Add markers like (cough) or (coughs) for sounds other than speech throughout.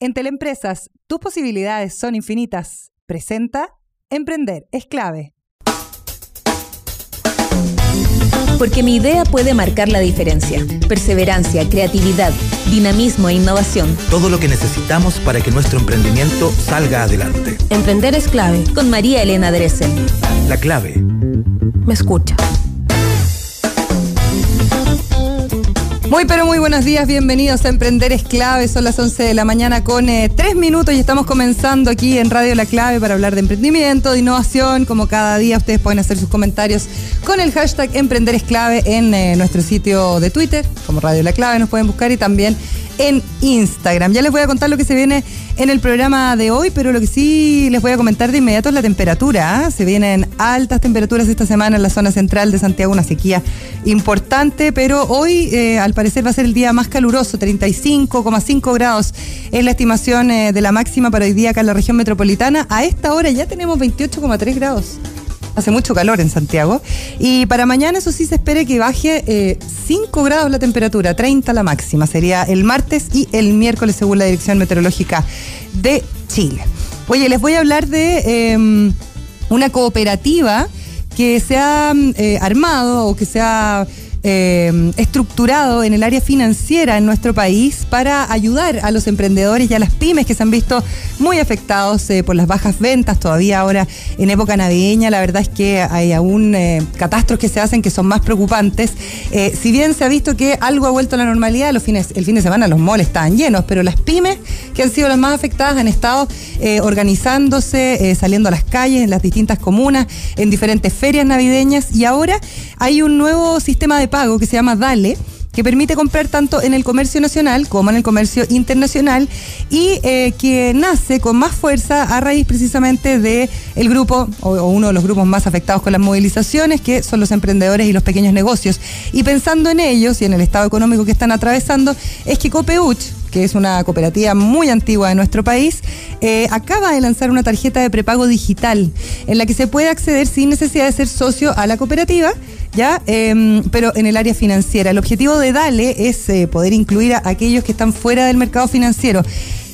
En Teleempresas, tus posibilidades son infinitas. Presenta Emprender es clave. Porque mi idea puede marcar la diferencia. Perseverancia, creatividad, dinamismo e innovación. Todo lo que necesitamos para que nuestro emprendimiento salga adelante. Emprender es clave. Con María Elena Dresen. La clave. Me escucha. Muy pero muy buenos días, bienvenidos a Emprender es Clave, son las 11 de la mañana con eh, tres minutos y estamos comenzando aquí en Radio La Clave para hablar de emprendimiento, de innovación, como cada día ustedes pueden hacer sus comentarios con el hashtag Emprender es Clave en eh, nuestro sitio de Twitter, como Radio La Clave nos pueden buscar y también en Instagram. Ya les voy a contar lo que se viene en el programa de hoy, pero lo que sí les voy a comentar de inmediato es la temperatura. ¿ah? Se vienen altas temperaturas esta semana en la zona central de Santiago, una sequía importante, pero hoy eh, al parecer va a ser el día más caluroso, 35,5 grados es la estimación eh, de la máxima para hoy día acá en la región metropolitana. A esta hora ya tenemos 28,3 grados hace mucho calor en Santiago. Y para mañana, eso sí, se espere que baje 5 eh, grados la temperatura, 30 la máxima. Sería el martes y el miércoles, según la Dirección Meteorológica de Chile. Oye, les voy a hablar de em, una cooperativa que se ha eh, armado o que se ha eh, estructurado en el área financiera en nuestro país para ayudar a los emprendedores y a las pymes que se han visto muy afectados eh, por las bajas ventas todavía ahora en época navideña. La verdad es que hay aún eh, catastros que se hacen que son más preocupantes. si bien se ha visto que algo ha vuelto a la normalidad, los fines, el fin de semana los moles estaban llenos, pero las pymes que han sido las más afectadas han estado organizándose, saliendo a las calles en las distintas comunas, en diferentes ferias navideñas y ahora hay un nuevo sistema de pago que se llama Dale que permite comprar tanto en el comercio nacional como en el comercio internacional y eh, que nace con más fuerza a raíz precisamente de el grupo o, uno de los grupos más afectados con las movilizaciones que son los emprendedores y los pequeños negocios. Y pensando en ellos y en el estado económico que están atravesando es que Copeuch que es una cooperativa muy antigua de nuestro país, eh, acaba de lanzar una tarjeta de prepago digital en la que se puede acceder sin necesidad de ser socio a la cooperativa ¿ya? Em, pero en el área financiera. El objetivo de DALE es eh, poder incluir a aquellos que están fuera del mercado financiero.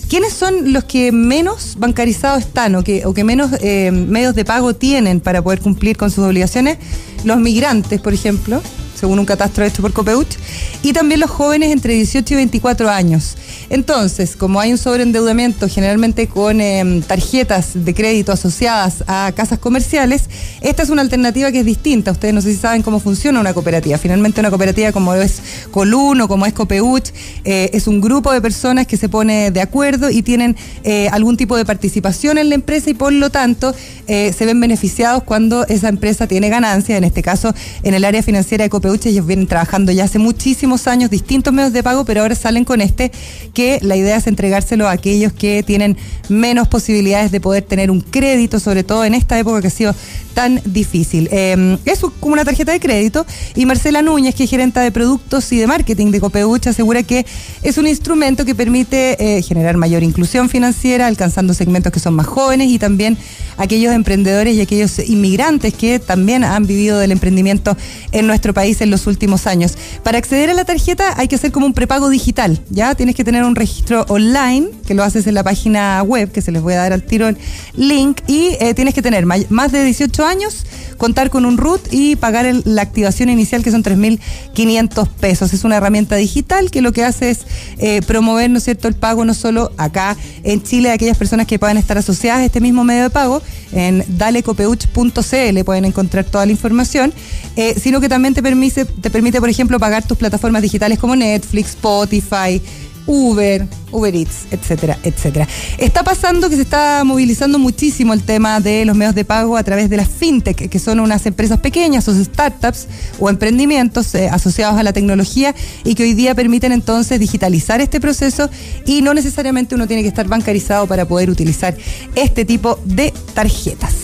¿Quiénes son los que menos bancarizados están o que, o que menos eh, medios de pago tienen para poder cumplir con sus obligaciones? Los migrantes, por ejemplo, según un catastro hecho por Copeuch, y también los jóvenes entre 18 y 24 años. Entonces, como hay un sobreendeudamiento generalmente con em, tarjetas de crédito asociadas a casas comerciales, esta es una alternativa que es distinta. Ustedes no sé si saben cómo funciona una cooperativa. Finalmente, una cooperativa como es Colun o como es Copeuch eh, es un grupo de personas que se pone de acuerdo y tienen eh, algún tipo de participación en la empresa y por lo tanto eh, se ven beneficiados cuando esa empresa tiene ganancias. En este caso, en el área financiera de Copeuch, ellos vienen trabajando ya hace muchísimos años distintos medios de pago, pero ahora salen con este que la idea es entregárselo a aquellos que tienen menos posibilidades de poder tener un crédito, sobre todo en esta época que ha sido tan difícil. Eh, es como una tarjeta de crédito y Marcela Núñez, que es gerenta de productos y de marketing de Copeuch, asegura que es un instrumento que permite eh, generar mayor inclusión financiera, alcanzando segmentos que son más jóvenes y también aquellos emprendedores y aquellos inmigrantes que también han vivido del emprendimiento en nuestro país en los últimos años. Para acceder a la tarjeta hay que hacer como un prepago digital, ¿ya? Tienes que tener un registro online, que lo haces en la página web, que se les voy a dar al tiro el link, y eh, tienes que tener más de 18 años, contar con un root y pagar la activación inicial, que son 3.500 pesos. Es una herramienta digital que lo que hace es eh, promover, ¿no es cierto?, el pago no solo acá en Chile de aquellas personas que puedan estar asociadas a este mismo medio de pago, en dalecopeuch.cl pueden encontrar toda la información, eh, sino que también te permite, te permite, por ejemplo, pagar tus plataformas digitales como Netflix, Spotify, Uber, Uber Eats, etcétera, etcétera. Está pasando que se está movilizando muchísimo el tema de los medios de pago a través de las fintech, que son unas empresas pequeñas o startups o emprendimientos eh, asociados a la tecnología y que hoy día permiten entonces digitalizar este proceso y no necesariamente uno tiene que estar bancarizado para poder utilizar este tipo de tarjetas.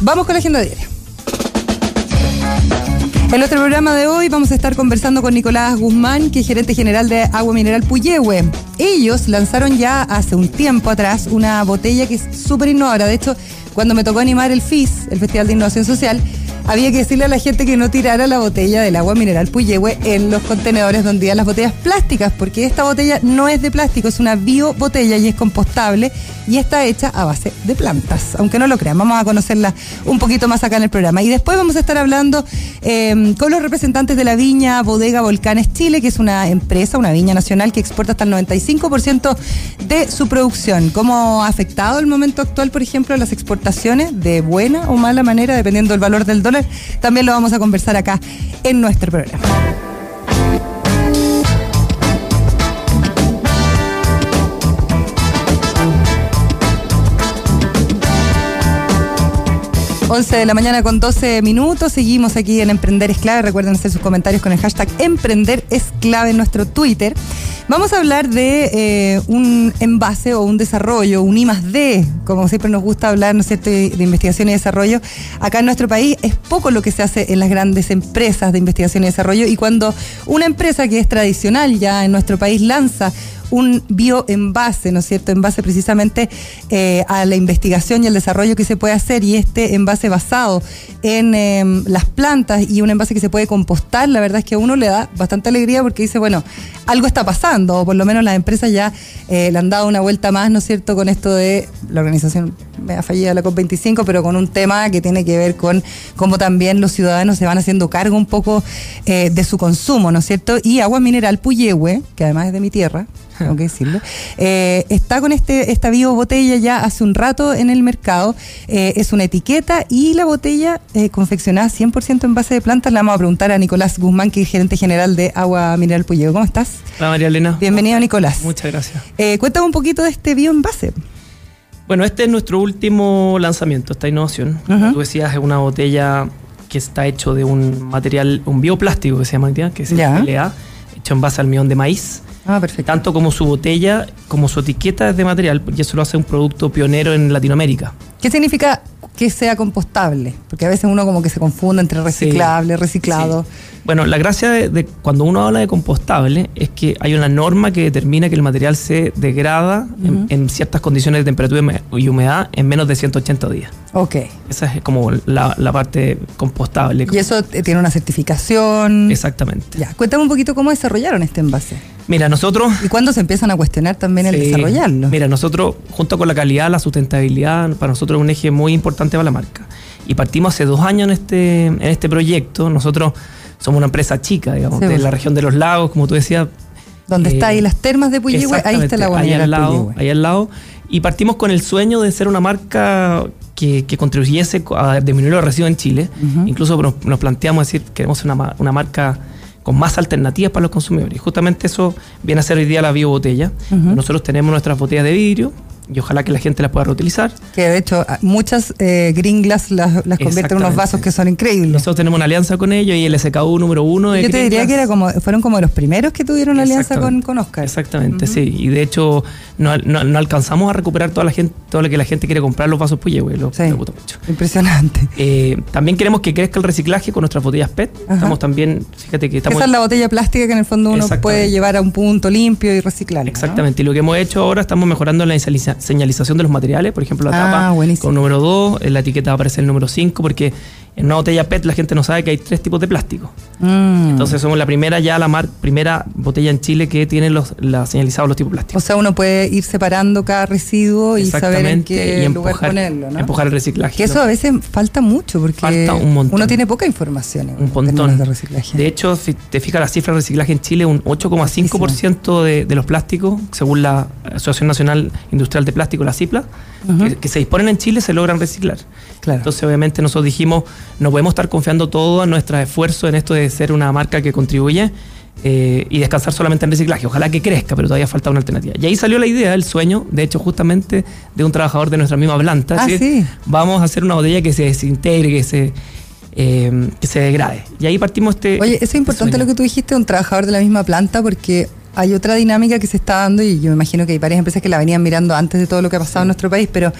Vamos con la agenda diaria. En nuestro programa de hoy vamos a estar conversando con Nicolás Guzmán, que es gerente general de Agua Mineral Puyehue. Ellos lanzaron ya hace un tiempo atrás una botella que es súper innovadora. De hecho, cuando me tocó animar el FIS, el Festival de Innovación Social, había que decirle a la gente que no tirara la botella del agua mineral Puyehue en los contenedores donde iban las botellas plásticas, porque esta botella no es de plástico, es una biobotella y es compostable y está hecha a base de plantas, aunque no lo crean. Vamos a conocerla un poquito más acá en el programa. Y después vamos a estar hablando eh, con los representantes de la viña Bodega Volcanes Chile, que es una empresa, una viña nacional que exporta hasta el 95% de su producción. ¿Cómo ha afectado el momento actual, por ejemplo, las exportaciones de buena o mala manera, dependiendo del valor del dólar? También lo vamos a conversar acá en nuestro programa. 11 de la mañana con 12 minutos. Seguimos aquí en Emprender es clave. Recuerden hacer sus comentarios con el hashtag Emprender es clave en nuestro Twitter. Vamos a hablar de eh, un envase o un desarrollo, un I más D, como siempre nos gusta hablar, ¿no es cierto?, de investigación y desarrollo. Acá en nuestro país es poco lo que se hace en las grandes empresas de investigación y desarrollo y cuando una empresa que es tradicional ya en nuestro país lanza un bioenvase, ¿no es cierto? Envase precisamente eh, a la investigación y el desarrollo que se puede hacer y este envase basado en em, las plantas y un envase que se puede compostar, la verdad es que a uno le da bastante alegría porque dice, bueno, algo está pasando, o por lo menos las empresas ya eh, le han dado una vuelta más, ¿no es cierto?, con esto de la organización me ha fallido la COP25, pero con un tema que tiene que ver con cómo también los ciudadanos se van haciendo cargo un poco eh, de su consumo, ¿no es cierto? Y Agua Mineral Puyehue, que además es de mi tierra, (laughs) tengo que decirlo, eh, está con este, esta bio botella ya hace un rato en el mercado. Eh, es una etiqueta y la botella confeccionada 100% en base de plantas. Le vamos a preguntar a Nicolás Guzmán, que es gerente general de Agua Mineral Puyego. ¿Cómo estás? Hola María Elena. Bienvenido Nicolás. Muchas gracias. cuéntame un poquito de este bio envase. Bueno, este es nuestro último lanzamiento, esta innovación. Como tú decías, es una botella que está hecho de un material, un bioplástico que se llama, que es el PLA, hecho en base al almidón de maíz. Ah, perfecto. Tanto como su botella, como su etiqueta es de material, y eso lo hace un producto pionero en Latinoamérica. ¿Qué significa que sea compostable? Porque a veces uno como que se confunde entre reciclable, reciclado. Bueno, la gracia de, cuando uno habla de compostable es que hay una norma que determina que el material se degrada en, ciertas condiciones de temperatura y humedad en menos de 180 días. Ok. Esa es como la, parte compostable. Y eso tiene una certificación. Exactamente. Ya, cuéntame un poquito cómo desarrollaron este envase. Mira, nosotros... ¿Y cuándo se empiezan a cuestionar también el desarrollarlo? Mira, nosotros, junto con la calidad, la sustentabilidad, para nosotros es un eje muy importante para la marca. Y partimos hace dos años en este, en este proyecto. Nosotros somos una empresa chica, digamos, de pues. la región de los lagos, como tú decías. Donde está ahí las termas de Puyehue, ahí está la ahí al lado, ahí al lado. Y partimos con el sueño de ser una marca que, contribuyese a disminuir los residuos en Chile. Incluso nos, planteamos decir, queremos una, una marca con más alternativas para los consumidores. Y justamente eso viene a ser hoy día la biobotella. Nosotros tenemos nuestras botellas de vidrio, y ojalá que la gente las pueda reutilizar. Que de hecho muchas eh, gringlas las, las convierten en unos vasos que son increíbles. Nosotros tenemos una alianza con ellos y el SKU número uno de Yo te diría que era como, fueron como los primeros que tuvieron alianza con, con Oscar. Exactamente, sí. Y de hecho no, no, alcanzamos a recuperar toda la gente, todo lo que la gente quiere comprar los vasos Puye, güey. Lo, sí. mucho. Impresionante. Eh, también queremos que crezca el reciclaje con nuestras botellas PET. Estamos también, fíjate que estamos... Esa es la botella plástica que en el fondo uno puede llevar a un punto limpio y reciclar. Exactamente. Y lo que hemos hecho ahora, estamos mejorando la señalización de los materiales, por ejemplo, la tapa ah, con número 2, en la etiqueta va a aparecer el número 5, porque en una botella PET la gente no sabe que hay tres tipos de plástico. Mm. Entonces somos la primera ya, la mar, primera botella en Chile que tiene los la, señalizados los tipos de plástico. O sea, uno puede ir separando cada residuo y saber en qué lugar ponerlo, ¿no? Empujar el reciclaje. Que eso a veces falta mucho porque uno tiene poca información. un montón. De, reciclaje. de hecho, si te fijas la cifra de reciclaje en Chile, un 8,5% de, de los plásticos, según la Asociación Nacional Industrial de Plástico, la CIPLA, que, se disponen en Chile se logran reciclar. Entonces, obviamente, nosotros dijimos, no podemos estar confiando todo a nuestro esfuerzo en esto de ser una marca que contribuye eh, y descansar solamente en reciclaje. Ojalá que crezca, pero todavía falta una alternativa. Y ahí salió la idea, el sueño, de hecho, justamente de un trabajador de nuestra misma planta. Ah, sí. Vamos a hacer una botella que se desintegre, que se, eh, que se degrade. Y ahí partimos este. Oye, eso es importante lo que tú dijiste, un trabajador de la misma planta, porque hay otra dinámica que se está dando y yo me imagino que hay varias empresas que la venían mirando antes de todo lo que ha pasado en nuestro país, pero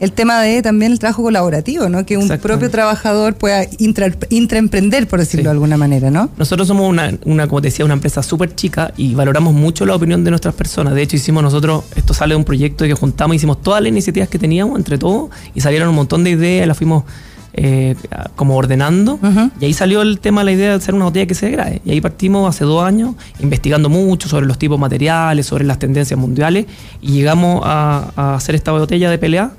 el tema de también el trabajo colaborativo, ¿no? Que un propio trabajador pueda intraemprender, por decirlo de alguna manera, ¿no? Nosotros somos una, una como te decía, una empresa súper chica y valoramos mucho la opinión de nuestras personas. De hecho, hicimos nosotros, esto sale de un proyecto que juntamos, hicimos todas las iniciativas que teníamos entre todos y salieron un montón de ideas, las fuimos eh, como ordenando. Y ahí salió el tema, la idea de hacer una botella que se degrade. Y ahí partimos hace dos años investigando mucho sobre los tipos materiales, sobre las tendencias mundiales. Y llegamos a, hacer esta botella de pelea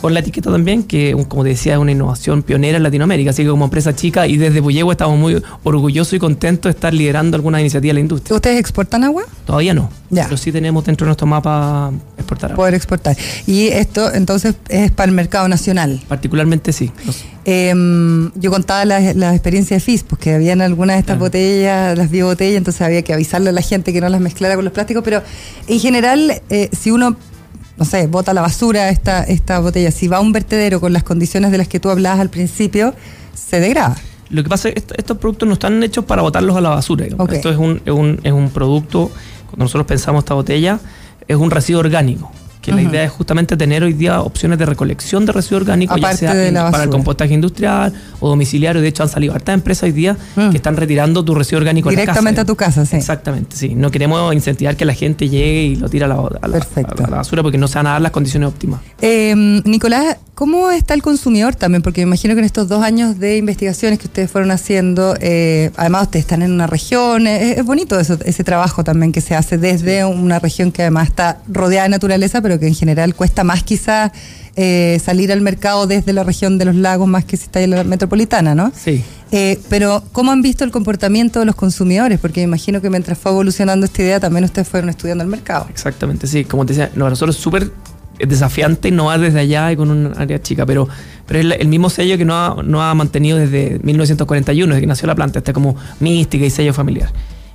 con la etiqueta también, que como te decía es una innovación pionera en Latinoamérica. Así que como empresa chica y desde Puyehue estamos muy orgullosos y contentos de estar liderando algunas iniciativas de la industria. ¿Ustedes exportan agua? Todavía no. Pero sí tenemos dentro de nuestro mapa exportar. Poder exportar. Y esto entonces es para el mercado nacional. Particularmente sí. Em, yo contaba la, experiencia de FIS, pues que habían algunas de estas botellas, las biobotellas, entonces había que avisarle a la gente que no las mezclara con los plásticos, pero en general, eh, si uno, no sé, bota la basura esta, esta botella, si va a un vertedero con las condiciones de las que tú hablabas al principio, se degrada. Lo que pasa es que estos productos no están hechos para botarlos a la basura. Esto es un, es, un, es un producto, nosotros pensamos esta botella, es un residuo orgánico que la idea es justamente tener hoy día opciones de recolección de residuos orgánicos, ya sea para el compostaje industrial o domiciliario. De hecho, han salido hartas empresas hoy día mm. que están retirando tu residuo orgánico directamente a, tu casa, sí. Exactamente, sí. No queremos incentivar que la gente llegue y lo tire a la, basura porque no se van a dar las condiciones óptimas. Em, Nicolás, ¿cómo está el consumidor también? Porque me imagino que en estos dos años de investigaciones que ustedes fueron haciendo, eh, además ustedes están en una región, es, bonito ese trabajo también que se hace desde una región que además está rodeada de naturaleza, pero que en general cuesta más quizás eh, salir al mercado desde la región de los lagos más que si está en la metropolitana, ¿no? Sí. Eh, pero, ¿cómo han visto el comportamiento de los consumidores? Porque me imagino que mientras fue evolucionando esta idea, también ustedes fueron estudiando el mercado. Exactamente, sí. Como te decía, no, nosotros es súper desafiante innovar desde allá y con un área chica, pero, pero es el mismo sello que no ha, no ha mantenido desde 1941, desde que nació la planta, está como mística y sello familiar.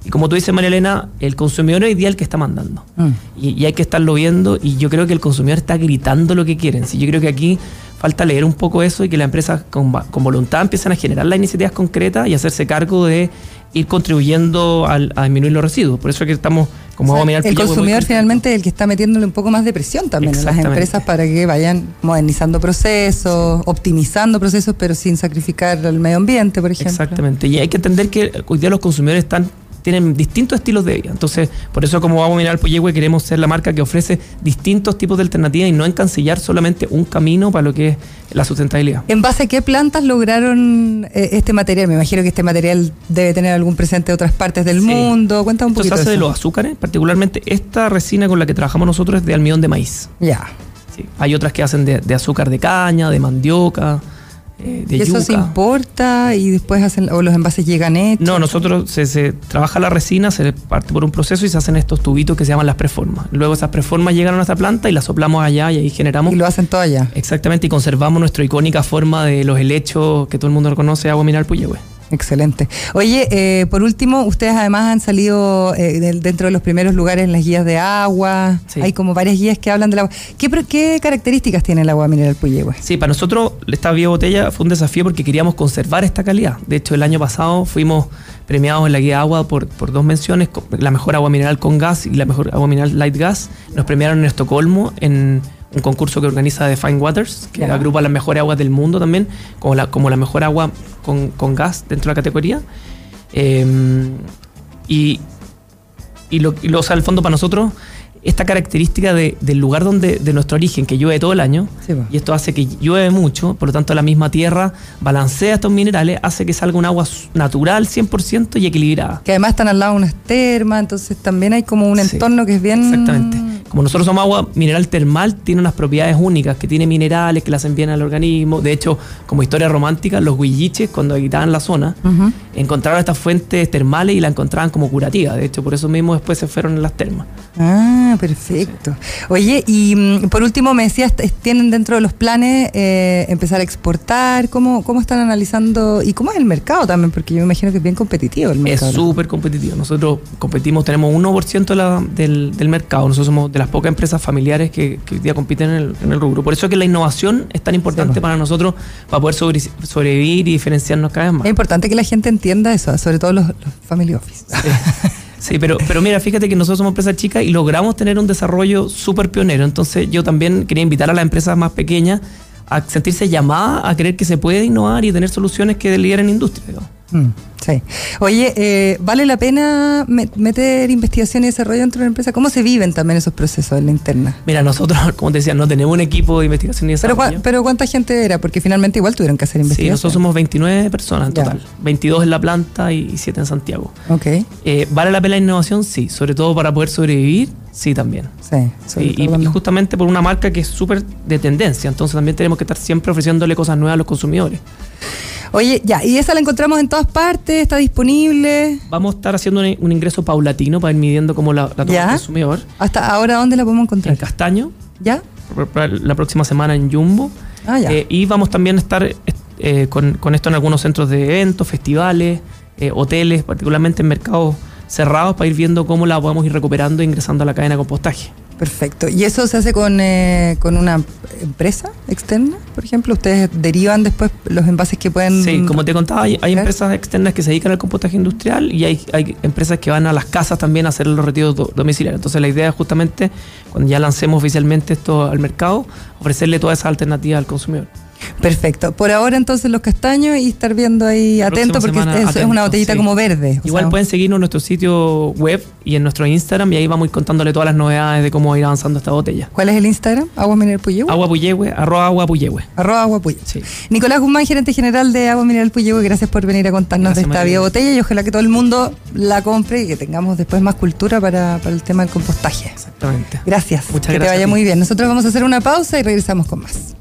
Y como tú dices, María Elena, el consumidor es el que está mandando. Mm. Y, hay que estarlo viendo y yo creo que el consumidor está gritando lo que quieren. Sí, yo creo que aquí falta leer un poco eso y que las empresas con, voluntad empiezan a generar las iniciativas concretas y hacerse cargo de ir contribuyendo a disminuir los residuos. Por eso es que estamos como a mirar El consumidor finalmente es el que está metiéndole un poco más de presión también en las empresas para que vayan modernizando procesos, optimizando procesos, pero sin sacrificar el medio ambiente, por ejemplo. Exactamente. Y hay que entender que hoy día los consumidores están tienen distintos estilos de vida. Entonces, por eso como vamos a mirar Poyehue, queremos ser la marca que ofrece distintos tipos de alternativas y no encancillar solamente un camino para lo que es la sustentabilidad. ¿En base a qué plantas lograron eh, este material? Me imagino que este material debe tener algún presente de otras partes del mundo. Cuenta un poquito. Esto se hace de, los azúcares, particularmente esta resina con la que trabajamos nosotros es de almidón de maíz. Ya. Hay otras que hacen de azúcar de caña, de mandioca. Eh, eso se importa y después hacen, o los envases llegan hechos? No, nosotros se, trabaja la resina, se parte por un proceso y se hacen estos tubitos que se llaman las preformas. Luego esas preformas llegan a nuestra planta y las soplamos allá y ahí generamos. Y lo hacen todo allá. Exactamente, y conservamos nuestra icónica forma de los helechos que todo el mundo conoce, agua mineral Puyehue. Excelente. Oye, eh, por último, ustedes además han salido eh, dentro de los primeros lugares en las guías de agua. Hay como varias guías que hablan del agua. ¿Qué, ¿Qué, características tiene el agua mineral Puyehue? Sí, para nosotros esta botella fue un desafío porque queríamos conservar esta calidad. De hecho, el año pasado fuimos premiados en la guía de agua por, por dos menciones, la mejor agua mineral con gas y la mejor agua mineral light gas. Nos premiaron en Estocolmo en un concurso que organiza The Fine Waters, que agrupa las mejores aguas del mundo también, como la, como la mejor agua con, gas dentro de la categoría. Em, y, y, lo, y lo, al fondo para nosotros, esta característica de, del lugar donde, de nuestro origen, que llueve todo el año, y esto hace que llueve mucho, por lo tanto la misma tierra balancea estos minerales, hace que salga un agua natural 100% y equilibrada. Que además están al lado de unas termas, entonces también hay como un entorno que es bien... Exactamente como nosotros somos agua mineral termal, tiene unas propiedades únicas, que tiene minerales que hacen bien al organismo. De hecho, como historia romántica, los huilliches, cuando habitaban la zona, encontraron estas fuentes termales y la encontraban como curativa. De hecho, por eso mismo después se fueron en las termas. Ah, perfecto. Oye, y mm, por último me decías, ¿tienen dentro de los planes eh, empezar a exportar? ¿Cómo, ¿Cómo están analizando? ¿Y cómo es el mercado también? Porque yo me imagino que es bien competitivo el mercado. Es súper competitivo. Nosotros competimos, tenemos 1% del, del mercado. Nosotros somos de las pocas empresas familiares que, hoy día compiten en el, rubro. Por eso es que la innovación es tan importante para nosotros para poder sobrevivir y diferenciarnos cada vez más. Es importante que la gente entienda eso, sobre todo los, family office. Sí. pero, pero mira, fíjate que nosotros somos empresas chicas y logramos tener un desarrollo súper pionero. Entonces yo también quería invitar a las empresas más pequeñas a sentirse llamadas a creer que se puede innovar y tener soluciones que lideren industria. Mm, sí. Oye, eh, ¿vale la pena meter investigación y desarrollo dentro de una empresa? ¿Cómo se viven también esos procesos en la interna? Mira, nosotros, (laughs) como te decía, no tenemos un equipo de investigación y desarrollo. Pero, pero ¿cuánta gente era? Porque finalmente igual tuvieron que hacer investigación. Sí, nosotros somos 29 personas en total. 22 en la planta y 7 en Santiago. Ok. Eh, ¿Vale la pena la innovación? Sí. Sobre todo para poder sobrevivir, sí también. Sí. Y, y, justamente por una marca que es súper de tendencia. Entonces también tenemos que estar siempre ofreciéndole cosas nuevas a los consumidores. Oye, ya, y esa la encontramos en todas partes, está disponible. Vamos a estar haciendo un, ingreso paulatino para ir midiendo cómo la, la toma el consumidor. ¿Hasta ahora dónde la podemos encontrar? En Castaño. ¿Ya? La próxima semana en Jumbo. Ah, ya. Eh, y vamos también a estar eh, con, esto en algunos centros de eventos, festivales, eh, hoteles, particularmente en mercados cerrados, para ir viendo cómo la podemos ir recuperando e ingresando a la cadena de compostaje. Perfecto. ¿Y eso se hace con, eh, con una empresa externa, por ejemplo? ¿Ustedes derivan después los envases que pueden...? Sí, como te contaba, hay, empresas externas que se dedican al compostaje industrial y hay, hay, empresas que van a las casas también a hacer los retiros domiciliarios. Entonces la idea es justamente, cuando ya lancemos oficialmente esto al mercado, ofrecerle toda esa alternativa al consumidor. Perfecto. Por ahora entonces los castaños y estar viendo ahí atento porque es, una botellita como verde. Igual pueden seguirnos en nuestro sitio web y en nuestro Instagram y ahí vamos contándole todas las novedades de cómo ir avanzando esta botella. ¿Cuál es el Instagram? Agua Mineral Puyehue. Agua Puyehue, arroba agua Puyehue. Arroba agua Puyehue. Sí. Nicolás Guzmán, gerente general de Agua Mineral Puyehue, gracias por venir a contarnos de esta vida botella y ojalá que todo el mundo la compre y que tengamos después más cultura para, el tema del compostaje. Exactamente. Gracias. Muchas que te vaya muy bien. Nosotros vamos a hacer una pausa y regresamos con más.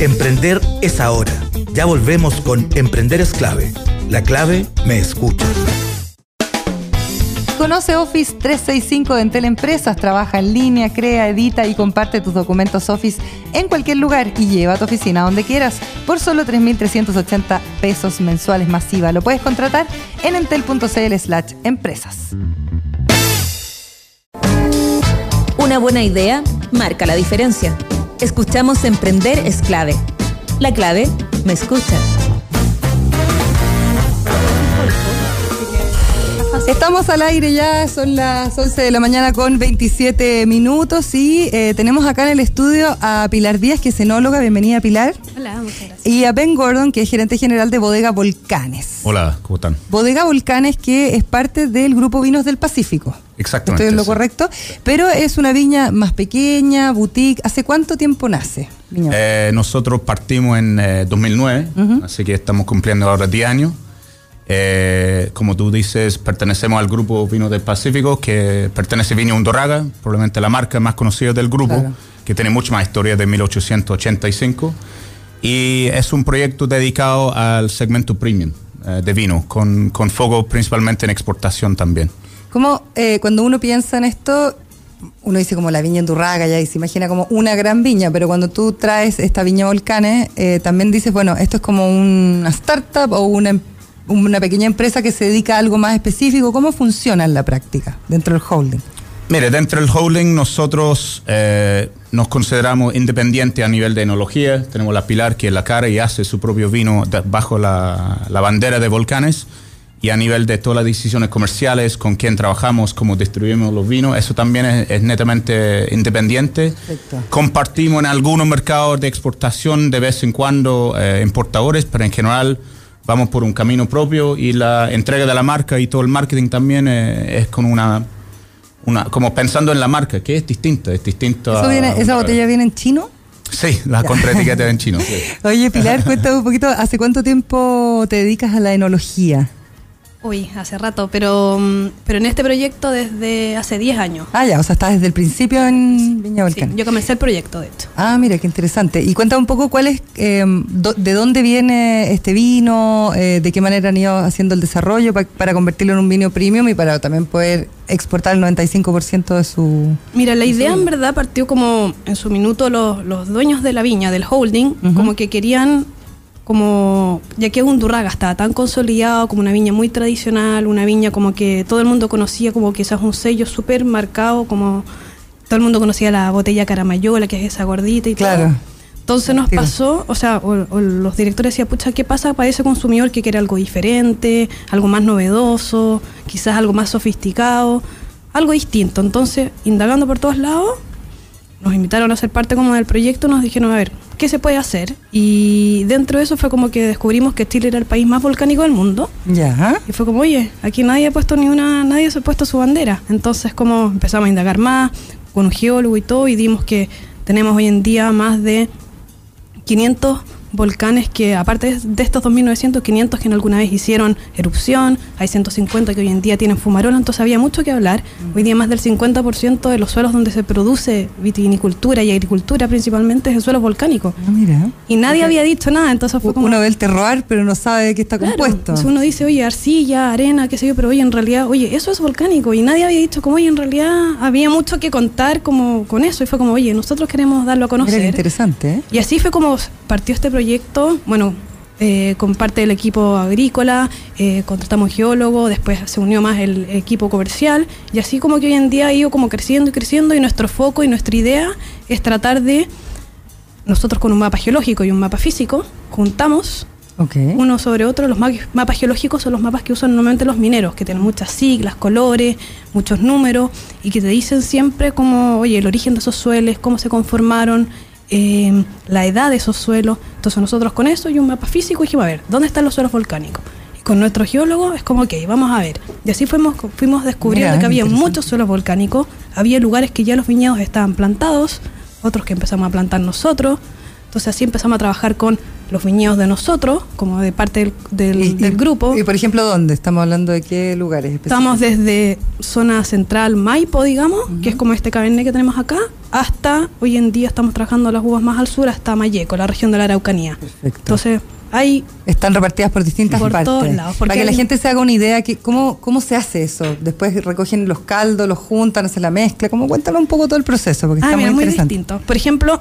Emprender es ahora. Ya volvemos con Emprender es clave. La clave me escucha. Conoce Office 365 de Entel Empresas. Trabaja en línea, crea, edita y comparte tus documentos Office en cualquier lugar y lleva a tu oficina donde quieras por solo 3.380 pesos mensuales masiva. Lo puedes contratar en entel.cl slash empresas. Una buena idea marca la diferencia. Escuchamos Emprender es clave. La clave me escucha. Estamos al aire ya, son las 11 de la mañana con 27 minutos y eh, tenemos acá en el estudio a Pilar Díaz, que es enóloga. Bienvenida, Pilar. Hola, muchas gracias. Y a Ben Gordon, que es gerente general de Bodega Volcanes. Hola, ¿cómo están? Bodega Volcanes, que es parte del Grupo Vinos del Pacífico. Exactamente. Estoy en lo correcto. Pero es una viña más pequeña, boutique. ¿Hace cuánto tiempo nace? Eh, nosotros partimos en 2009, eh, así que estamos cumpliendo ahora 10 años. Eh, como tú dices, pertenecemos al grupo Vinos del Pacífico, que pertenece a Viña Undorraga, probablemente la marca más conocida del grupo, que tiene mucha más historia de 1885. Y es un proyecto dedicado al segmento premium de vino, con, con foco principalmente en exportación también. Como eh, cuando uno piensa en esto, uno dice como la viña en Durraga ya y se imagina como una gran viña, pero cuando tú traes esta viña Volcanes, eh, también dices, bueno, esto es como una startup o una, una pequeña empresa que se dedica a algo más específico. ¿Cómo funciona en la práctica dentro del holding? Mire, dentro del holding nosotros eh, nos consideramos independientes a nivel de enología. Tenemos la Pilar que es la cara y hace su propio vino bajo la, la bandera de Volcanes y a nivel de todas las decisiones comerciales, con quién trabajamos, cómo distribuimos los vinos, eso también es, netamente independiente. Compartimos en algunos mercados de exportación de vez en cuando eh, importadores, pero en general vamos por un camino propio y la entrega de la marca y todo el marketing también eh, es con una, una, como pensando en la marca, que es distinta, es distinto. ¿Esa botella viene en chino? Sí, la contraetiqueta en chino. (laughs) Oye, Pilar, cuéntame un poquito, ¿hace cuánto tiempo te dedicas a la enología? Uy, hace rato, pero, mm, pero en este proyecto desde hace 10 años. Ah, ya, o sea, está desde el principio en Viña Volcán. Sí, yo comencé el proyecto, de hecho. Ah, mira, qué interesante. Y cuenta un poco cuál es, em, de dónde viene este vino, eh, de qué manera han ido haciendo el desarrollo para convertirlo en un vino premium y para también poder exportar el 95% de su... Mira, la idea en verdad partió como en su minuto los, los dueños de la viña, del holding, como que querían como ya que Undurraga estaba tan consolidado como una viña muy tradicional, una viña como que todo el mundo conocía como que es un sello súper marcado, como todo el mundo conocía la botella Caramayola, que es esa gordita y claro. todo. Entonces nos pasó, o sea, los directores decían, pucha, ¿qué pasa para ese consumidor que quiere algo diferente, algo más novedoso, quizás algo más sofisticado, algo distinto? Entonces, indagando por todos lados, nos invitaron a ser parte como del proyecto, nos dijeron, a ver, ¿qué se puede hacer? Y dentro de eso fue como que descubrimos que Chile era el país más volcánico del mundo. Ya. Y fue como, oye, aquí nadie ha puesto ni una, nadie se ha puesto su bandera. Entonces como empezamos a indagar más con un geólogo y todo y dimos que tenemos hoy en día más de 500 volcanes que, aparte de estos 2.900, 500 que en alguna vez hicieron erupción, hay 150 que hoy en día tienen fumarola, entonces había mucho que hablar. Hoy día más del 50% de los suelos donde se produce vitivinicultura y agricultura principalmente es el suelo volcánico. Ah, mira. Y nadie había dicho nada, entonces fue como... Uno ve el terroir, pero no sabe de qué está Claro, compuesto. entonces uno dice, oye, arcilla, arena, qué sé yo, pero oye, en realidad, oye, eso es volcánico. Y nadie había dicho como, oye, en realidad había mucho que contar como con eso. Y fue como, oye, nosotros queremos darlo a conocer. interesante, ¿eh? Y así fue como partió este proyecto, bueno, eh, con parte del equipo agrícola, eh, contratamos geólogo, después se unió más el equipo comercial, y así como que hoy en día ha ido como creciendo y creciendo, y nuestro foco y nuestra idea es tratar de, nosotros con un mapa geológico y un mapa físico, juntamos Ok. uno sobre otro. Los ma- mapas geológicos son los mapas que usan normalmente los mineros, que tienen muchas siglas, colores, muchos números y que te dicen siempre cómo, oye, el origen de esos suelos, cómo se conformaron, eh, la edad de esos suelos. Entonces nosotros con eso y un mapa físico dijimos, a ver, ¿dónde están los suelos volcánicos? Y con nuestro geólogo es como, ok, vamos a ver. Y así fuimos, fuimos descubriendo Mira, que había muchos suelos volcánicos, había lugares que ya los viñedos estaban plantados, otros que empezamos a plantar nosotros. Entonces así empezamos a trabajar con los viñedos de nosotros, como de parte del, del- Y- del y- grupo. ¿Y por ejemplo dónde? Estamos hablando de qué lugares Estamos desde zona central Maipo, digamos, que es como este cabernet que tenemos acá, hasta hoy en día estamos trabajando las uvas más al sur, hasta Mayeco, la región de la Araucanía. Perfecto. Entonces, hay Están repartidas por distintas Por partes. todos lados, para que la gente se haga una idea que cómo, cómo se hace eso. Después recogen los caldos, los juntan, hacen la mezcla. Como cuéntalo un poco todo el proceso, porque Ah, está mira, muy muy interesante. distinto. Por ejemplo,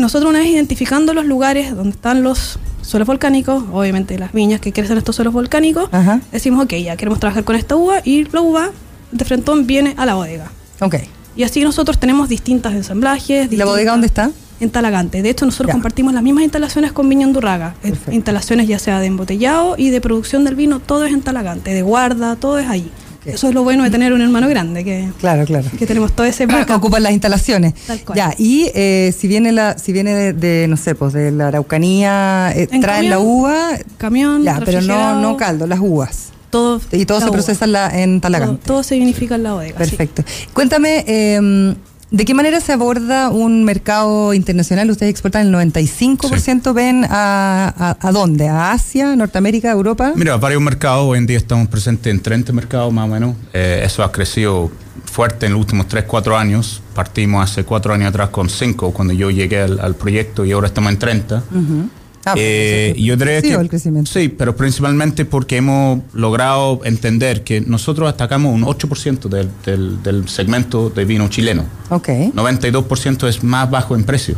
nosotros una vez identificando los lugares donde están los suelos volcánicos, obviamente las viñas que crecen estos suelos volcánicos, Ajá. decimos, ok, ya queremos trabajar con esta uva y la uva de frentón viene a la bodega. Ok. Y así nosotros tenemos distintas ensamblajes. ¿La bodega dónde está? En Talagante. De hecho, nosotros Ya. compartimos las mismas instalaciones con Viña Perfecto. Instalaciones ya sea de embotellado y de producción del vino, todo es en Talagante, de guarda, todo es ahí. Eso es lo bueno de tener un hermano grande, que, Claro, claro. que tenemos todo ese backup. ocupan las instalaciones. Tal cual. Ya, y eh, si viene la, si viene de, de, no sé, pues de la Araucanía, eh, En traen la uva, Camión, ya, pero no, no caldo, las uvas. Todo, Y todo se uva. procesa en, la- en Talagante. todo se vinifica en la bodega. sí. Perfecto. Cuéntame, eh, ¿de qué manera se aborda un mercado internacional? Ustedes exportan el 95%, ¿ven a, a, a dónde? ¿A Asia, Norteamérica, Europa? Mira, varios mercados, hoy en día estamos presentes en 30 mercados más o menos. Eh, eso ha crecido fuerte en los últimos 3, 4 años. Partimos hace 4 años atrás con 5 cuando yo llegué al, al proyecto y ahora estamos en 30. Ah, Eh, yo diría que el crecimiento. sí, pero principalmente porque hemos logrado entender que nosotros atacamos un 8% del, del, del segmento de vino chileno. Ok. 92% es más bajo en precio.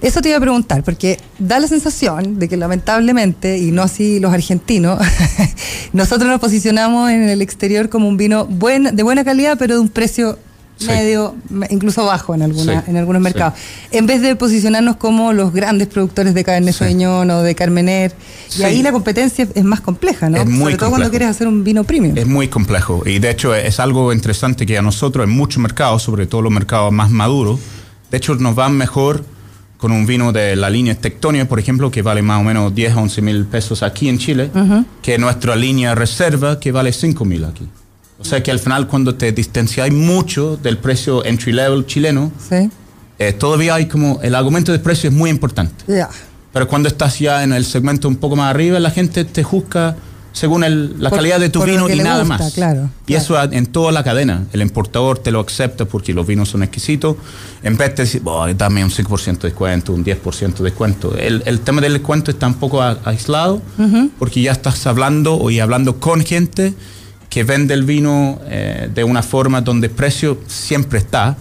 Eso te iba a preguntar, porque da la sensación de que lamentablemente, y no así los argentinos, (laughs) nosotros nos posicionamos en el exterior como un vino buen, de buena calidad, pero de un precio Sí. medio, me- incluso bajo en, alguna, Sí, en algunos sí. mercados. En vez de posicionarnos como los grandes productores de Cabernet. Sauvignon o de Carmener, y ahí la competencia es más compleja, ¿no? Es muy Sobre todo cuando complejo. quieres hacer un vino premium. Es muy complejo y de hecho es algo interesante que a nosotros en muchos mercados, sobre todo los mercados más maduros, de hecho nos van mejor con un vino de la línea Tectonia, por ejemplo, que vale más o menos 10 a 11 mil pesos aquí en Chile, que nuestra línea Reserva, que vale 5 mil aquí. O sea que al final cuando te distancias mucho del precio entry level chileno, Sí. eh, todavía hay como el argumento de precio es muy importante. Ya. Pero cuando estás ya en el segmento un poco más arriba, la gente te juzga según el- la Por- calidad de tu vino y nada gusta, más. claro, y claro. eso en toda la cadena. El importador te lo acepta porque los vinos son exquisitos. En vez de decir, "Oh, dame un 5% de descuento, un 10% de descuento. El, el tema del descuento está un poco a- aislado porque ya estás hablando o y hablando con gente que vende el vino eh, de una forma donde el precio siempre está,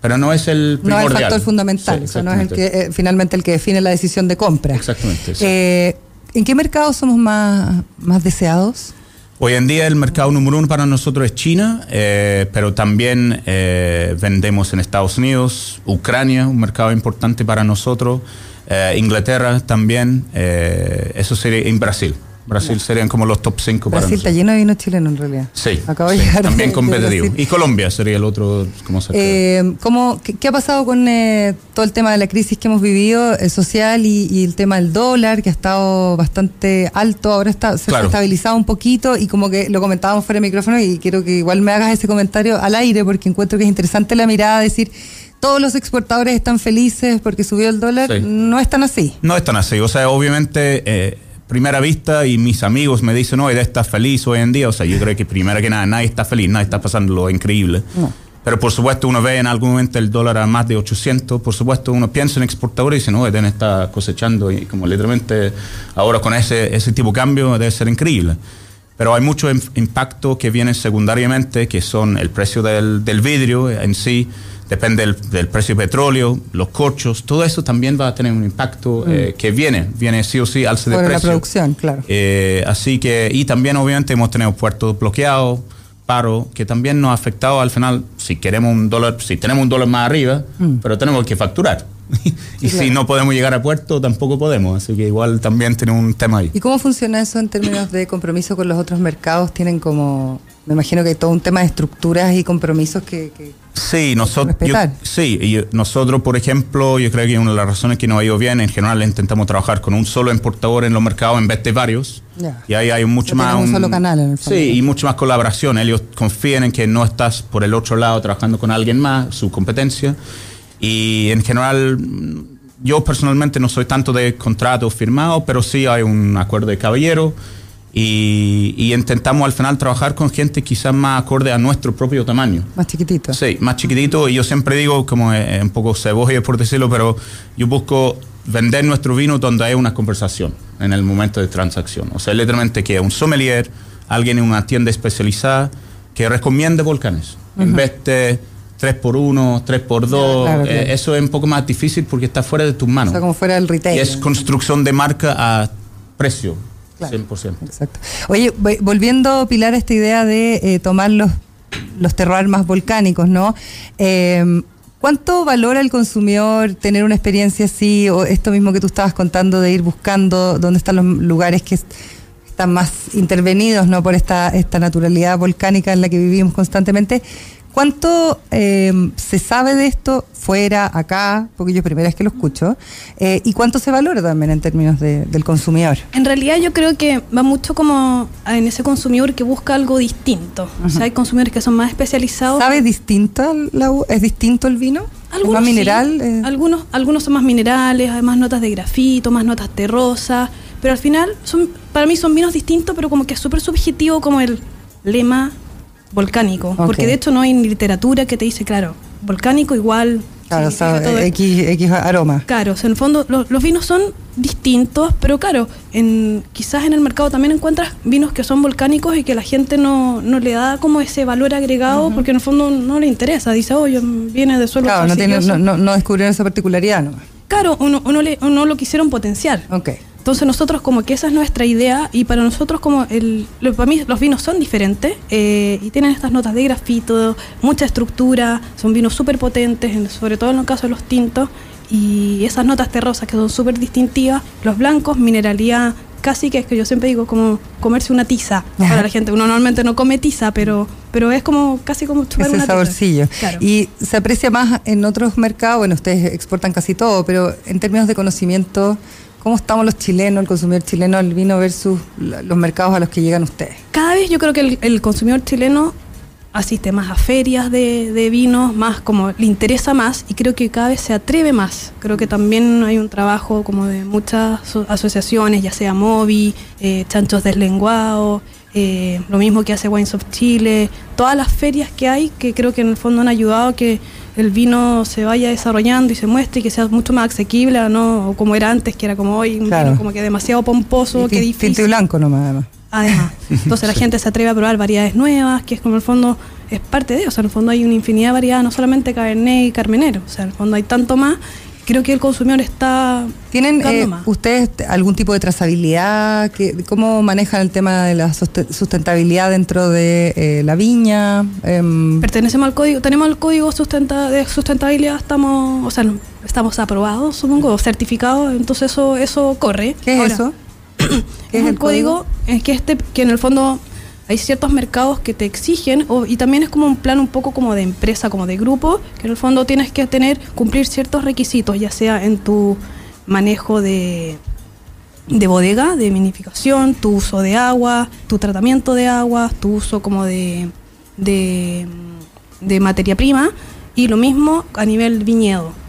pero no es el No es primordial. el factor fundamental, Sí, eso no es el que, exactamente. eh, finalmente el que define la decisión de compra. Exactamente, sí. Eh, ¿En qué mercados somos más, más deseados? Hoy en día el mercado número uno para nosotros es China, eh, pero también eh, vendemos en Estados Unidos, Ucrania, un mercado importante para nosotros, eh, Inglaterra también, eh, eso sería en Brasil. Brasil serían como los top 5 para Brasil está lleno de vino chileno en realidad. Sí, Acabo de sí, llegar. también de- de competitivo. Brasil. Y Colombia sería el otro, como se Eh, ¿cómo, qué, qué ha pasado con eh, todo el tema de la crisis que hemos vivido eh, social y, y el tema del dólar, que ha estado bastante alto, ahora está, se Claro. ha estabilizado un poquito y como que lo comentábamos fuera de micrófono y quiero que igual me hagas ese comentario al aire porque encuentro que es interesante la mirada, decir, todos los exportadores están felices porque subió el dólar, Sí. no es tan así. No es tan así. O sea, obviamente, eh, primera vista y mis amigos me dicen, oye, estás feliz hoy en día. O sea, yo creo que primero que nada, nadie está feliz, nadie está pasando lo increíble. Pero por supuesto, uno ve en algún momento el dólar a más de 800. Por supuesto, uno piensa en exportadores y dice, no, deben estar cosechando. Y como literalmente ahora con ese, ese tipo de cambio debe ser increíble. Pero hay mucho im- impacto que viene secundariamente, que son el precio del, del vidrio en sí, depende del, del precio del petróleo, los corchos, todo eso también va a tener un impacto eh, que viene, viene sí o sí alza de la precio. producción, claro. Eh, así que, y también obviamente hemos tenido puertos bloqueados, paro, que también nos ha afectado al final, si queremos un dólar, si tenemos un dólar más arriba, pero tenemos que facturar. (laughs) y si no podemos llegar a puerto, tampoco podemos, así que igual también tenemos un tema ahí. ¿Y cómo funciona eso en términos de compromiso con los otros mercados? Tienen como, me imagino que hay todo un tema de estructuras y compromisos que... que- Sí, nosotros, sí, y nosotros, por ejemplo, yo creo que una de las razones que nos ha ido bien, en general intentamos trabajar con un solo importador en los mercados en vez de varios. Ya. Y ahí hay mucho más... tienen un solo canal, en el fondo. Sí, y mucho más colaboración. Ellos confían en que no estás por el otro lado trabajando con alguien más, su competencia. Y en general, yo personalmente no soy tanto de contrato firmado, pero sí hay un acuerdo de caballero. Y, y intentamos al final trabajar con gente quizás más acorde a nuestro propio tamaño. más chiquititos. Sí, más chiquitito. Y yo siempre digo, como eh, un poco cebolla por decirlo, pero yo busco vender nuestro vino donde hay una conversación en el momento de transacción. O sea, literalmente que un sommelier, alguien en una tienda especializada, que recomiende volcanes. En vez de 3x1, 3x2, Claro, claro. eh, eso es un poco más difícil porque está fuera de tus O manos. sea, como fuera el retail. y es construcción de marca a precio, Claro. 100%. Exacto. Oye, volviendo, Pilar, a esta idea de eh, tomar los, los más volcánicos, ¿no? Eh, ¿Cuánto valora el consumidor tener una experiencia así, o esto mismo que tú estabas contando de ir buscando dónde están los lugares que es- están más intervenidos, ¿no? Por esta, esta naturalidad volcánica en la que vivimos constantemente. ¿Cuánto eh, se sabe de esto fuera, acá? Porque yo primera vez que lo escucho. Eh, ¿Y cuánto se valora también en términos de- del consumidor? En realidad yo creo que va mucho como en ese consumidor que busca algo distinto. O sea, hay consumidores que son más especializados. ¿Sabe distinta la ¿Es distinto el vino? ¿Es ¿Más sí. mineral? Eh, Algunos, algunos son más minerales, hay más notas de grafito, más notas terrosa, pero al final son, para mí son vinos distintos, pero como que es súper subjetivo como el lema volcánico, porque de hecho no hay literatura que te dice, claro, volcánico igual. claro, todo esto. X, X aroma. Claro, o sea, en el fondo lo- los vinos son distintos, pero claro, en, quizás en el mercado también encuentras vinos que son volcánicos y que la gente no, no le da como ese valor agregado porque en el fondo no le interesa. Dice, oye, viene de suelo Claro, no, tiene, no, arcilloso". no, no descubrieron esa particularidad, ¿no? Claro, uno, uno, le- uno lo quisieron potenciar. Ok. Entonces nosotros como que esa es nuestra idea y para nosotros como el, para mí los vinos son diferentes eh, y tienen estas notas de grafito, mucha estructura, son vinos súper potentes, en- sobre todo en el caso de los tintos y esas notas terrosas que son súper distintivas, los blancos, mineralidad casi que es que yo siempre digo como comerse una tiza para la (laughs) gente. Uno normalmente no come tiza, pero, pero es como casi como chupar Ese una saborcillo. tiza. Claro. Y se aprecia más en otros mercados, bueno, ustedes exportan casi todo, pero en términos de conocimiento, ¿cómo estamos los chilenos, el consumidor chileno, el vino versus los mercados a los que llegan ustedes? Cada vez yo creo que el, consumidor chileno asiste más a ferias de, de vinos, más como le interesa más y creo que cada vez se atreve más. Creo que también hay un trabajo como de muchas aso- asociaciones, ya sea Movi, eh, Chanchos Deslenguados, eh, lo mismo que hace Wines of Chile, todas las ferias que hay que creo que en el fondo han ayudado que el vino se vaya desarrollando y se muestre y que sea mucho más asequible, ¿no? O como era antes, que era como hoy, un Claro. vino como que demasiado pomposo, que difícil. Tinto y blanco nomás, además. Además, (laughs) entonces la gente se atreve a probar variedades nuevas, que es como en el fondo es parte de, o sea, en el fondo hay una infinidad de variedades, no solamente Cabernet y Carmenero, o sea, en el fondo hay tanto más. Creo que el consumidor está ¿Tienen eh, más. ustedes algún tipo de trazabilidad? Que, ¿Cómo manejan el tema de la suste- sustentabilidad dentro de eh, la viña? Em, Pertenecemos al código, tenemos el código sustenta- de sustentabilidad, estamos, o sea, estamos aprobados, supongo, o certificados, entonces eso, eso corre. ¿Qué es Ahora, eso? (coughs) ¿Qué es, el código, es que este, que en el fondo hay ciertos mercados que te exigen y también es como un plan un poco como de empresa, como de grupo, que en el fondo tienes que tener, cumplir ciertos requisitos, ya sea en tu manejo de, de bodega, de minificación, tu uso de agua, tu tratamiento de agua, tu uso como de, de, de materia prima y lo mismo a nivel viñedo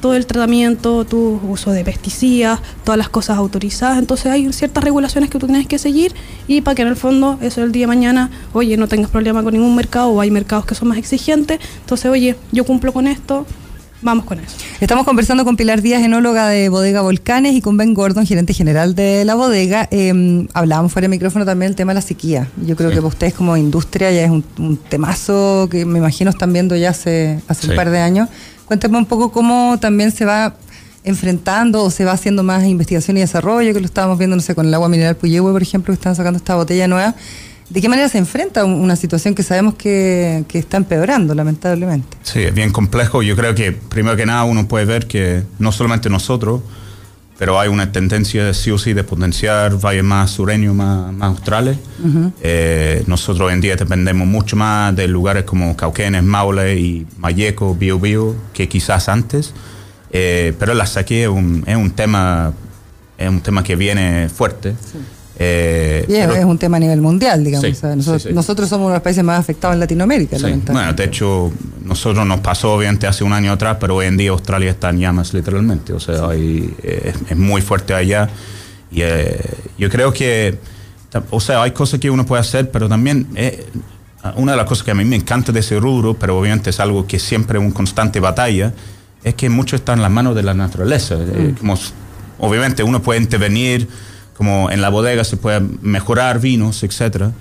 todo el tratamiento, tu uso de pesticidas, todas las cosas autorizadas. Entonces hay ciertas regulaciones que tú tienes que seguir y para que en el fondo eso el día de mañana, oye, no tengas problema con ningún mercado o hay mercados que son más exigentes. Entonces, oye, yo cumplo con esto, vamos con eso. Estamos conversando con Pilar Díaz, enóloga de Bodega Volcanes, y con Ben Gordon, gerente general de la bodega. Eh, hablábamos fuera de micrófono también del tema de la sequía. Yo creo que para ustedes como industria ya es un, temazo que me imagino están viendo ya hace, hace un par de años. Cuéntame un poco cómo también se va enfrentando o se va haciendo más investigación y desarrollo, que lo estábamos viendo, no sé, con el agua mineral Puyehue, por ejemplo, que están sacando esta botella nueva. ¿De qué manera se enfrenta una situación que sabemos que, que, está empeorando, lamentablemente? Sí, es bien complejo. Yo creo que, primero que nada, uno puede ver que no solamente nosotros, pero hay una tendencia sí o sí de potenciar valles más sureños, más, más australes. Eh, nosotros hoy en día dependemos mucho más de lugares como Cauquenes, Maule y Mayeco, Bio Bio, que quizás antes. Eh, pero la sequía es un, es un tema es un tema que viene fuerte. Eh, es, un tema a nivel mundial, digamos. nosotros, somos uno de los países más afectados en Latinoamérica. Bueno, de hecho, nosotros nos pasó obviamente hace un año atrás, pero hoy en día Australia está en llamas literalmente. O sea, es, muy fuerte allá. Y eh, yo creo que, o sea, hay cosas que uno puede hacer, pero también eh, una de las cosas que a mí me encanta de ese rubro, pero obviamente es algo que siempre es una constante batalla, es que mucho está en las manos de la naturaleza. Mm. como, obviamente uno puede intervenir como en la bodega se puede mejorar vinos, etcétera.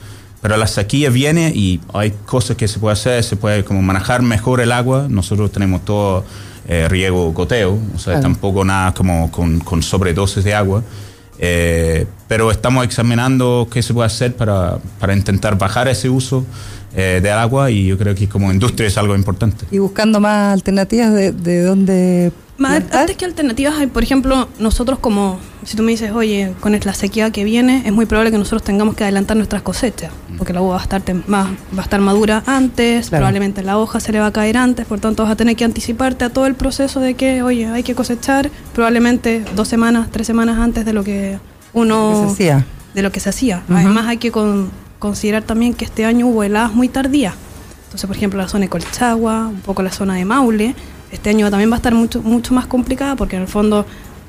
Pero la sequía viene y hay cosas que se puede hacer, se puede como manejar mejor el agua. Nosotros tenemos todo eh, riego goteo, o sea, tampoco nada como con, con sobredosis de agua. Eh, pero estamos examinando qué se puede hacer para, para intentar bajar ese uso eh, de agua y yo creo que como industria es algo importante. Y buscando más alternativas de, de dónde antes que alternativas hay, por ejemplo, nosotros como, si tú me dices, oye, con la sequía que viene, es muy probable que nosotros tengamos que adelantar nuestras cosechas, porque la uva va a estar, más, va a estar madura antes, probablemente la hoja se le va a caer antes, por tanto vas a tener que anticiparte a todo el proceso de que, oye, hay que cosechar probablemente dos semanas, tres semanas antes de lo que uno... se hacía. De lo que se hacía. Además hay que considerar también que este año hubo heladas muy tardías. Entonces, por ejemplo, la zona de Colchagua, un poco la zona de Maule, este año también va a estar mucho, mucho más complicada porque en el fondo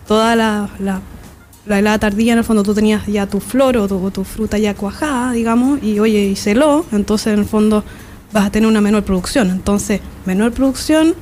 toda la, la, helada tardía, en el fondo tú tenías ya tu flor o tu, fruta ya cuajada, digamos, y oye, y celó, entonces en el fondo vas a tener una menor producción. Entonces, menor producción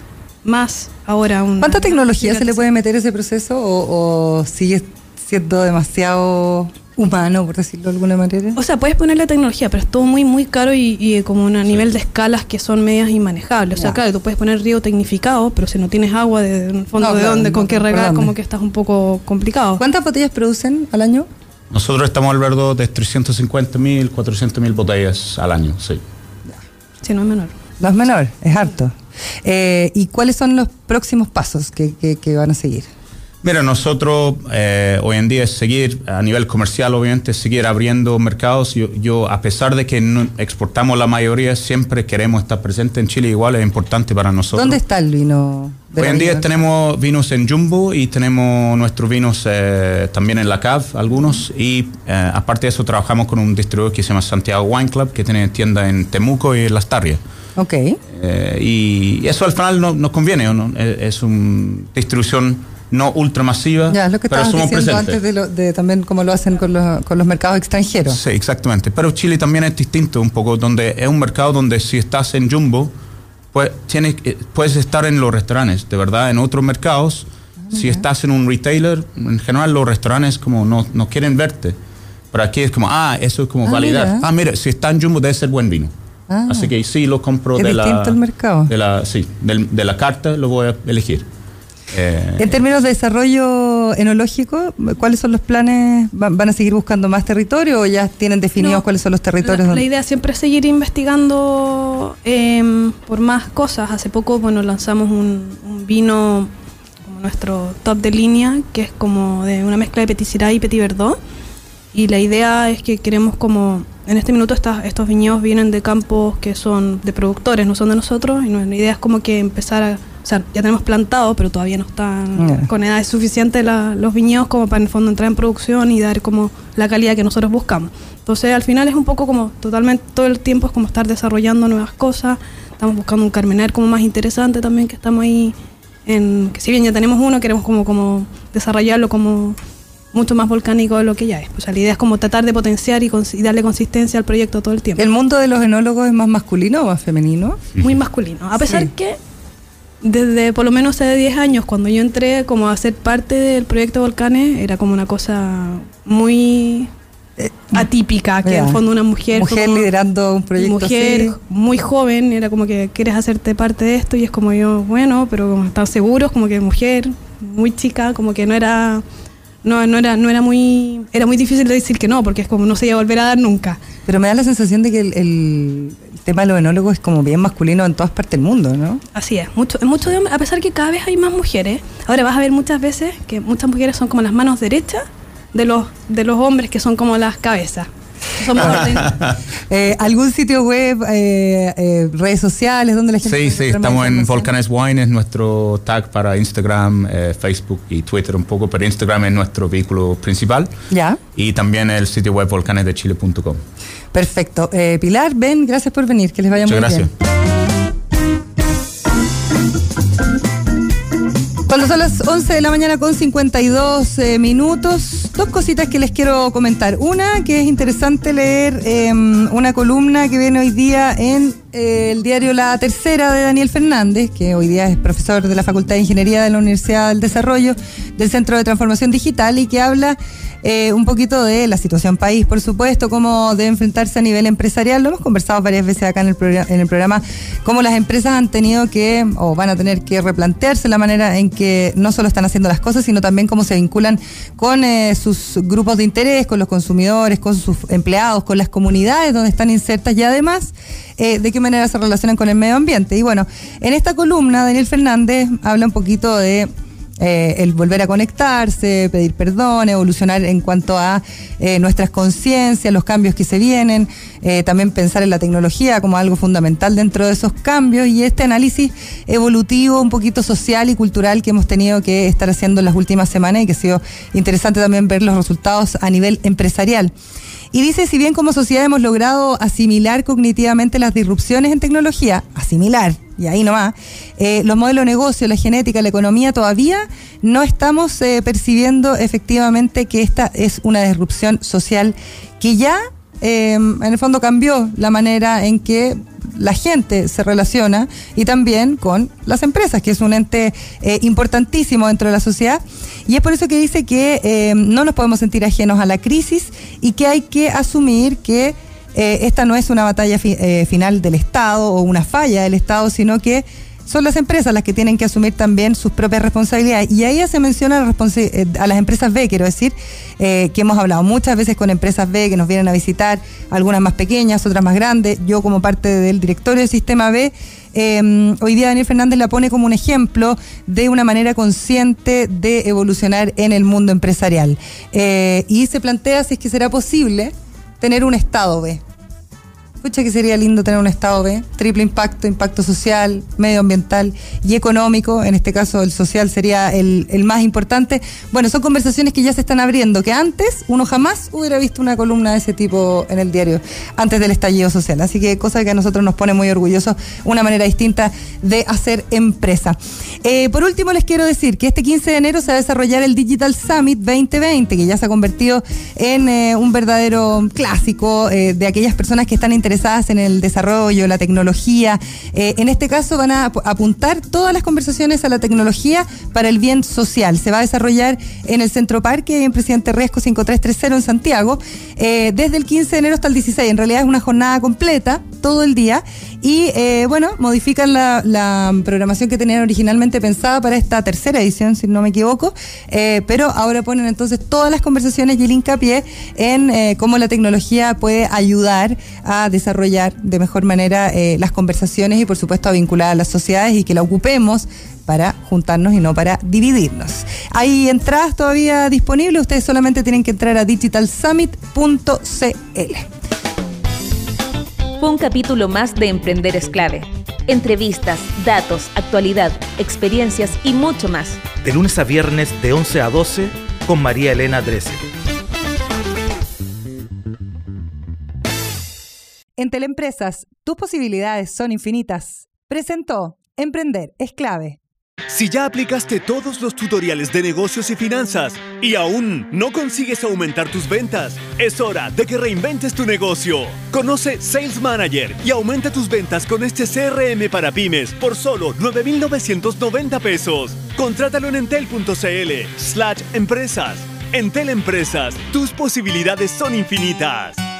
más ahora un... ¿Cuánta tecnología se le puede meter a ese proceso o, o sigue siendo demasiado humano, por decirlo de alguna manera. O sea, puedes ponerle tecnología, pero es todo muy, muy caro y, como a nivel de escalas que son medias inmanejables. O sea, claro, tú puedes poner río tecnificado, pero si no tienes agua de fondo de dónde, con qué regar, como que estás un poco complicado. ¿Cuántas botellas producen al año? Nosotros estamos alrededor de 350.000, 400.000 botellas al año, sí. Sí, no es menor. No es menor, es harto. Eh, ¿Y cuáles son los próximos pasos que, que van a seguir? Mira, nosotros eh, hoy en día es seguir a nivel comercial, obviamente, seguir abriendo mercados. Yo, a pesar de que no exportamos la mayoría, siempre queremos estar presentes en Chile. Igual es importante para nosotros. ¿Dónde está el vino? hoy en día tenemos vinos en Jumbo y tenemos nuestros vinos eh, también en la CAV, algunos. Y eh, aparte de eso, trabajamos con un distribuidor que se llama Santiago Wine Club, que tiene tienda en Temuco y en Las Tarrias. Ok. y eso al final nos conviene, ¿no? Es, es una distribución no ultramasiva, ya, lo que pero somos presentes. antes de, de, también como lo hacen con los, con los mercados extranjeros. Sí, exactamente. Pero Chile también es distinto un poco, donde es un mercado donde si estás en Jumbo, pues tienes, puedes estar en los restaurantes, de verdad, en otros mercados. Ah, si estás en un retailer, en general los restaurantes como no, no quieren verte. Pero aquí es como, ah, eso es como ah, validar. Ah, mira, si está en Jumbo debe ser buen vino. Ah. Así que sí lo compro de la, el mercado. de la sí, de la carta lo voy a elegir. Eh, en términos de desarrollo enológico, ¿cuáles son los planes? ¿Van a seguir buscando más territorio o ya tienen definidos cuáles son los territorios? La, la, idea siempre es seguir investigando em, por más cosas. Hace poco, bueno, lanzamos un, vino como nuestro top de línea, que es como de una mezcla de Petit Syrah y Petit Verdot. Y la idea es que queremos como, en este minuto estos viñedos vienen de campos que son de productores, no son de nosotros, y la idea es como que empezar a, o sea, ya tenemos plantado, pero todavía no están con edad suficiente los viñedos como para en el fondo entrar en producción y dar como la calidad que nosotros buscamos. Entonces al final es un poco como totalmente, todo el tiempo es como estar desarrollando nuevas cosas, estamos buscando un carmener como más interesante también, que estamos ahí en, que si bien ya tenemos uno, queremos como, como desarrollarlo como mucho más volcánico de lo que ya es. Pues la idea es como tratar de potenciar y, darle consistencia al proyecto todo el tiempo. ¿El mundo de los enólogos es más masculino o más femenino? Muy masculino. A pesar que desde por lo menos hace 10 años, cuando yo entré como a ser parte del proyecto Volcanes, era como una cosa muy eh, atípica, que en el fondo una mujer... Mujer liderando un proyecto Mujer muy joven, era como que quieres hacerte parte de esto y es como yo, bueno, pero como están seguros, como que mujer, muy chica, como que no era no, no, era, no era muy. Era muy difícil de decir que no, porque es como no se iba a volver a dar nunca. Pero me da la sensación de que el, tema de los enólogos es como bien masculino en todas partes del mundo, ¿no? Así es, mucho, mucho a pesar que cada vez hay más mujeres. Ahora vas a ver muchas veces que muchas mujeres son como las manos derechas de los, de los hombres que son como las cabezas. (laughs) eh, ¿Algún sitio web, eh, eh, redes sociales, donde la gente... Sí, sí, estamos en Volcanes Wine, es nuestro tag para Instagram, eh, Facebook y Twitter un poco, pero Instagram es nuestro vehículo principal. Ya. Y también el sitio web volcanesdechile.com. Perfecto. Pilar, Ben, gracias por venir, que les vaya muy gracias. Cuando son las 11 de la mañana con 52 eh, minutos, dos cositas que les quiero comentar. Una, que es interesante leer em, una columna que viene hoy día en eh, el diario La Tercera de Daniel Fernández, que hoy día es profesor de la Facultad de Ingeniería de la Universidad del Desarrollo del Centro de Transformación Digital y que habla eh, un poquito de la situación país, por supuesto, cómo debe enfrentarse a nivel empresarial. Lo hemos conversado varias veces acá en el, en el programa, cómo las empresas han tenido que o van a tener que replantearse la manera en que no solo están haciendo las cosas, sino también cómo se vinculan con eh, sus grupos de interés, con los consumidores, con sus empleados, con las comunidades donde están insertas y además eh, de qué manera se relacionan con el medio ambiente. Y bueno, en esta columna, Daniel Fernández habla un poquito de eh, el volver a conectarse, pedir perdón, evolucionar en cuanto a eh, nuestras conciencias, los cambios que se vienen, eh, también pensar en la tecnología como algo fundamental dentro de esos cambios y este análisis evolutivo, un poquito social y cultural que hemos tenido que estar haciendo en las últimas semanas y que ha sido interesante también ver los resultados a nivel empresarial. Y dice, si bien como sociedad hemos logrado asimilar cognitivamente las disrupciones en tecnología, asimilar, y ahí nomás, eh, los modelos de negocio, la genética, la economía, todavía no estamos eh, percibiendo efectivamente que esta es una disrupción social que ya eh, en el fondo cambió la manera en que la gente se relaciona y también con las empresas, que es un ente eh, importantísimo dentro de la sociedad. Y es por eso que dice que eh, no nos podemos sentir ajenos a la crisis y que hay que asumir que eh, esta no es una batalla final del Estado o una falla del Estado, sino que son las empresas las que tienen que asumir también sus propias responsabilidades. Y ahí se menciona eh, a las empresas B, quiero decir, eh, que hemos hablado muchas veces con empresas B que nos vienen a visitar, algunas más pequeñas, otras más grandes. Yo como parte del directorio del sistema B, em, hoy día Daniel Fernández la pone como un ejemplo de una manera consciente de evolucionar en el mundo empresarial. Eh, y se plantea si es que será posible tener un Estado B Escucha que sería lindo tener un Estado B, triple impacto, impacto social, medioambiental y económico. En este caso, el social sería el, más importante. Bueno, son conversaciones que ya se están abriendo, que antes uno jamás hubiera visto una columna de ese tipo en el diario, antes del estallido social. Así que cosa que a nosotros nos pone muy orgullosos, una manera distinta de hacer empresa. Eh, por último, les quiero decir que este 15 de enero se va a desarrollar el Digital Summit 2020, que ya se ha convertido en eh, un verdadero clásico eh, de aquellas personas que están interesadas interesadas en el desarrollo, la tecnología. Eh, en este caso van a apuntar todas las conversaciones a la tecnología para el bien social. Se va a desarrollar en el Centro Parque, en Presidente Resco 5330 en Santiago, eh, desde el 15 de enero hasta el 16. En realidad es una jornada completa, todo el día. Y eh, bueno, modifican la, programación que tenían originalmente pensada para esta tercera edición, si no me equivoco. pero ahora ponen entonces todas las conversaciones y el hincapié en cómo la tecnología puede ayudar a desarrollar de mejor manera eh, las conversaciones y por supuesto a vincular a las sociedades y que la ocupemos para juntarnos y no para dividirnos. Hay entradas todavía disponibles, ustedes solamente tienen que entrar a digitalsummit.cl. Fue un capítulo más de Emprender es clave. Entrevistas, datos, actualidad, experiencias y mucho más. De lunes a viernes de 11 a 12 con María Elena Dresser. En Teleempresas, tus posibilidades son infinitas. Presentó Emprender es clave. Si ya aplicaste todos los tutoriales de negocios y finanzas y aún no consigues aumentar tus ventas, es hora de que reinventes tu negocio. Conoce Sales Manager y aumenta tus ventas con este CRM para pymes por solo 9,990 pesos. Contrátalo en entel.cl slash empresas. Entel Empresas, tus posibilidades son infinitas.